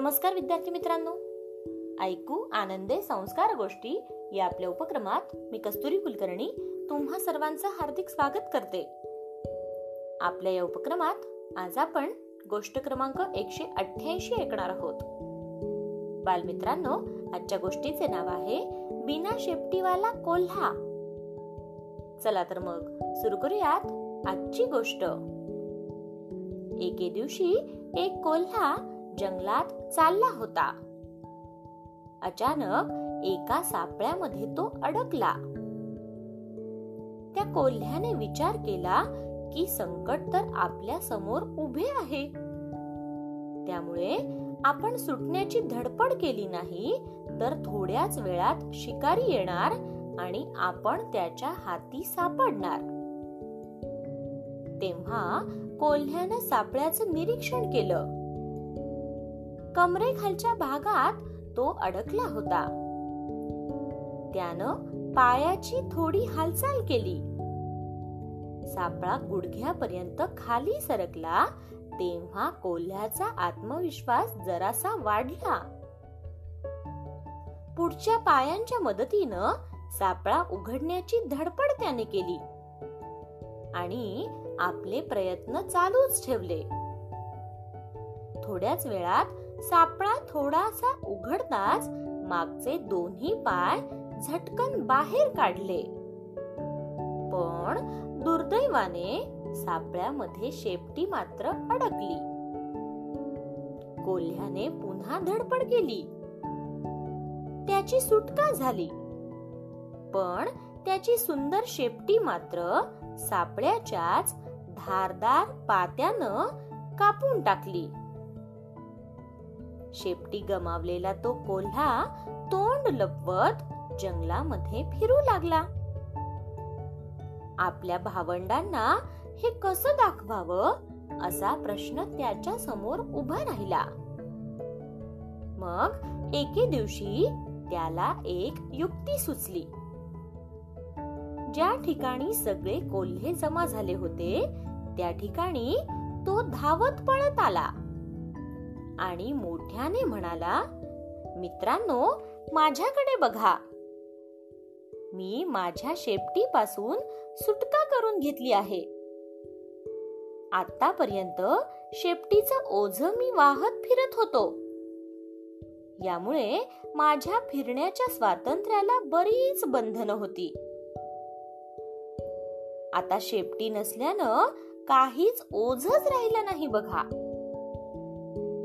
नमस्कार विद्यार्थी मित्रांनो. ऐकू आनंदे संस्कार गोष्टी या आपल्या उपक्रमात मी कस्तुरी कुलकर्णी तुम्हा सर्वांचं हार्दिक स्वागत करते. आपल्या या उपक्रमात आज आपण गोष्ट क्रमांक एकशे अठ्ठ्याऐंशी ऐकणार आहोत. बालमित्रांनो आजच्या गोष्टीचे नाव आहे बिना शेपटीवाला कोल्हा. चला तर मग सुरू करूयात आजची गोष्ट. एके दिवशी एक कोल्हा जंगलात चालला होता. अचानक एका सापळ्यामध्ये तो अडकला. त्या कोल्ह्याने विचार केला की संकट तर आपल्यासमोर उभे आहे. त्यामुळे आपण सुटण्याची धडपड केली नाही तर थोड्याच वेळात शिकारी येणार आणि आपण त्याच्या हाती सापडणार. तेव्हा कोल्ह्यानं सापळ्याचं निरीक्षण केलं. कमरेखालच्या भागात तो अडकला होता. त्यानं पायाची थोडी हालचाल केली. सापळा गुडघ्यापर्यंत खाली सरकला तेव्हा कोल्ह्याचा आत्मविश्वास जरासा वाढला. पुढच्या पायांच्या मदतीनं सापळा उघडण्याची धडपड त्याने केली आणि आपले प्रयत्न चालूच ठेवले. थोड्याच वेळात सापळा थोडासा उघडताच मागचे दोन्ही पाय झटकन बाहेर काढले. पण दुर्दैवाने सापळ्यामध्ये शेपटी मात्र अडकली. कोल्ह्याने पुन्हा धडपड केली. त्याची सुटका झाली. पण त्याची सुंदर शेपटी मात्र सापळ्याच्याच धारदार पात्यानं कापून टाकली. शेपटी गमावलेला तो कोल्हा तोंड लपवत जंगलामध्ये फिरू लागला. आपल्या भावंडांना हे कसं दाखवावं असा प्रश्न त्याच्यासमोर उभा राहिला. मग एके दिवशी त्याला एक युक्ती सुचली. ज्या ठिकाणी सगळे कोल्हे जमा झाले होते त्या ठिकाणी तो धावत पळत आला. आणि मोठ्याने म्हणाला मित्रांनो माझ्याकडे बघा. मी माझ्या शेपटीपासून सुटका करून घेतली आहे. आतापर्यंत शेपटीचं ओझ मी वाहत फिरत होतो. यामुळे माझ्या फिरण्याच्या स्वातंत्र्याला बरीच बंधनं होती. आता शेपटी नसल्यानं काहीच ओझच राहिलं नाही बघा.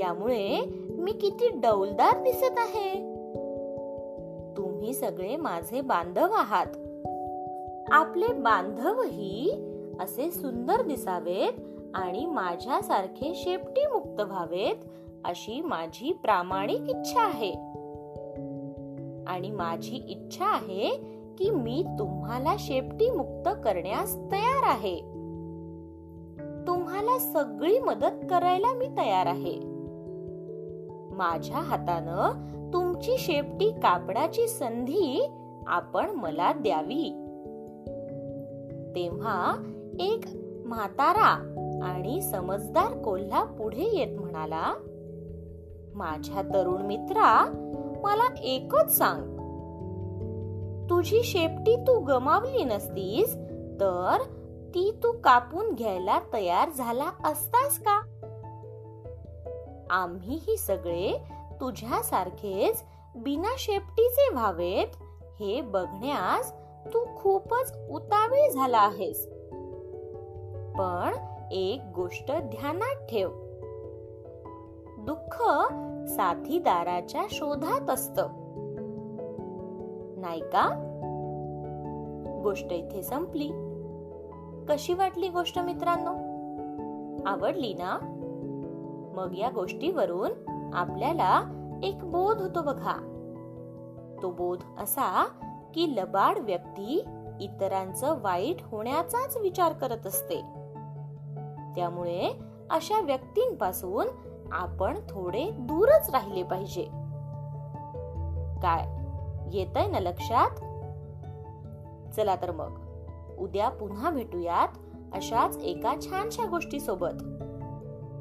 यामुळे मी किती डौलदार दिसत आहे. तुम्ही सगळे माझे बांधव आहात. आपले बांधवही असे सुंदर दिसावेत आणि माझ्यासारखे शेपटी मुक्त व्हावेत अशी माझी प्रामाणिक इच्छा आहे. आणि माझी इच्छा आहे की मी तुम्हाला शेपटी मुक्त करण्यास तयार आहे. तुम्हाला सगळी मदत करायला मी तयार आहे. माझ्या हातानं तुमची शेपटी कापडाची संधी आपण मला द्यावी. तेव्हा एक म्हातारा आणि समजदार कोल्हा पुढे येत म्हणाला माझ्या तरुण मित्रा मला एकच सांग. तुझी शेपटी तू गमावली नसतीस तर ती तू कापून घ्यायला तयार झाला असतास का? आम्हीही सगळे तुझ्यासारखेच बिना शेपटीचे व्हावेत हे बघण्यास तू खूपच उतावीळ झाला आहेस. पण एक गोष्ट ध्यानात ठेव. दुःख साथीदाराच्या शोधात असत. नाही का? गोष्ट इथे संपली. कशी वाटली गोष्ट मित्रांनो? आवडली ना? मग या गोष्टीवरून आपल्याला एक बोध होतो बघा. तो बोध असा की लबाड व्यक्ती इतरांचं वाईट होण्याचाच विचार करत असते. त्यामुळे अशा व्यक्तींपासून आपण थोडे दूरच राहिले पाहिजे. काय? येतय ना लक्षात? चला तर मग. उद्या पुन्हा भेटूयात अशाच एका छानशा गोष्टी सोबत